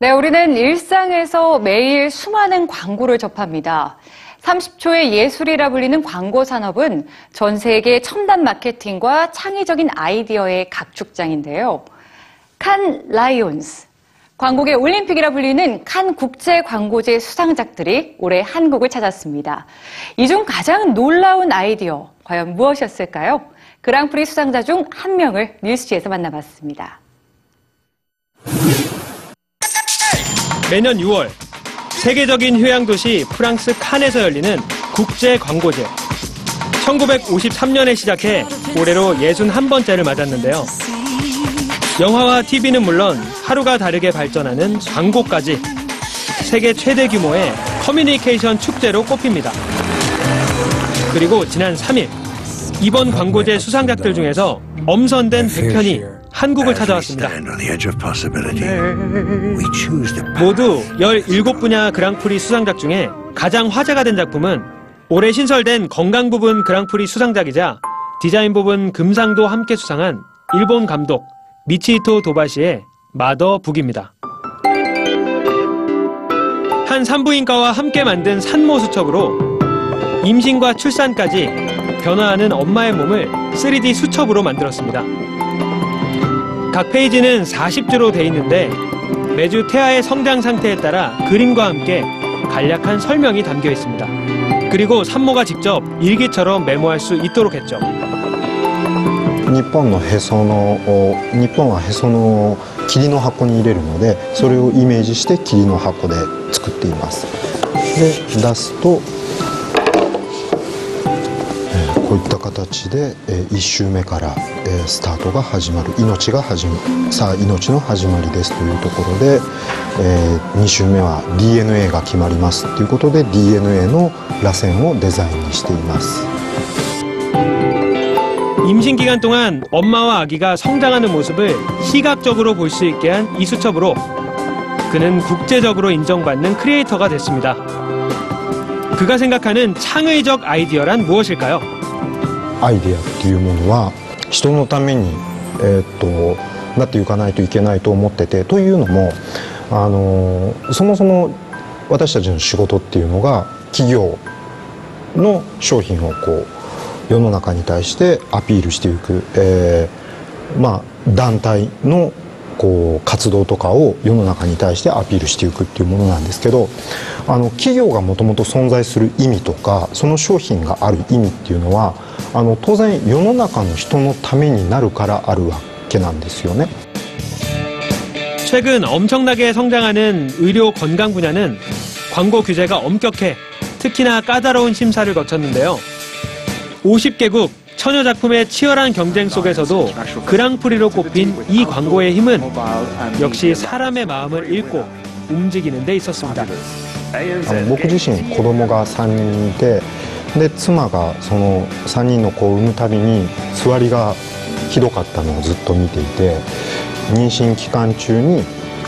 네, 우리는 일상에서 매일 수많은 광고를 접합니다. 30초의 예술이라 불리는 광고 산업은 전 세계 첨단 마케팅과 창의적인 아이디어의 각축장인데요. 칸 라이온스. 광고계 올림픽이라 불리는 칸 국제 광고제 수상작들이 올해 한국을 찾았습니다. 이 중 가장 놀라운 아이디어, 과연 무엇이었을까요? 그랑프리 수상자 중 한 명을 뉴스지에서 만나봤습니다. 매년 6월 세계적인 휴양 도시 프랑스 칸에서 열리는 국제 광고제. 1953년에 시작해 올해로 61번째를 맞았는데요. 영화와 TV는 물론 하루가 다르게 발전하는 광고까지 세계 최대 규모의 커뮤니케이션 축제로 꼽힙니다. 그리고 지난 3일 이번 광고제 수상작들 중에서 엄선된 100편이 한국을 찾아왔습니다. 모두 17분야 그랑프리 수상작 중에 가장 화제가 된 작품은 올해 신설된 건강 부분 그랑프리 수상작이자 디자인 부분 금상도 함께 수상한 일본 감독 미치히토 도바시의 마더 북입니다. 한 산부인과와 함께 만든 산모 수첩으로 임신과 출산까지 변화하는 엄마의 몸을 3D 수첩으로 만들었습니다. 각 페이지는 40주로 돼 있는데 매주 태아의 성장 상태에 따라 그림과 함께 간략한 설명이 담겨 있습니다. 그리고 산모가 직접 일기처럼 메모할 수 있도록 했죠. 日本のへその緒日本はへその緒を霧の箱に入れるのでそれをイメージして霧の箱で作っていますで出すと、 こういった形で、え1周目から、えースタートが始まる命が始まるさあ命の始まりですというところで、え2周目は DNA が決まりますということで DNA の螺旋をデザインにしています 임신 기간 동안 엄마와 아기가 성장하는 모습을 시각적으로 볼 수 있게 한 이 수첩으로 그는 국제적으로 인정받는 크리에이터가 됐습니다. 그가 생각하는 창의적 아이디어란 무엇일까요? アイデアっていうものは人のために、えーっとなっていかないといけないと思っててというのも、あのそもそも私たちの仕事っていうのが企業の商品をこう世の中に対してアピールしていく、えーまあ、団体のこう活動とかを世の中に対してアピールしていくっていうものなんですけどあの企業がもともと存在する意味とかその商品がある意味っていうのはあの当然世の中の人のためになるからあるわけなんですよね。 최근 엄청나게 성장하는 의료 건강 분야는 광고 규제가 엄격해 특히나 까다로운 심사를 거쳤는데요. 50개국 처녀 작품의 치열한 경쟁 속에서도 그랑프리로 꼽힌 이 광고의 힘은 역시 사람의 마음을 읽고 움직이는 데 있었습니다. あの僕自身子供が3人いて で妻がその3人の子を産むたびに座りがひどかったのをずっと見ていて妊娠期間中に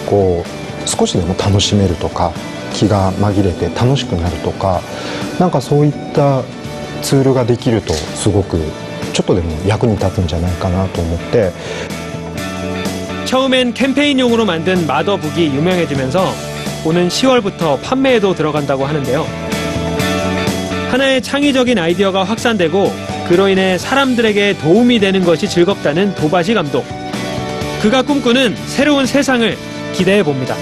こう少しでも楽しめるとか気が紛れて楽しくなるとかなんかそういったツールができるとすごくちょっとでも役に立つんじゃないかなと思って 처음엔 캠페인용으로 만든 마더북이 유명해지면서 오는 10월부터 판매에도 들어간다고 하는데요. 하나의 창의적인 아이디어가 확산되고 그로 인해 사람들에게 도움이 되는 것이 즐겁다는 도바시 감독. 그가 꿈꾸는 새로운 세상을 기대해 봅니다.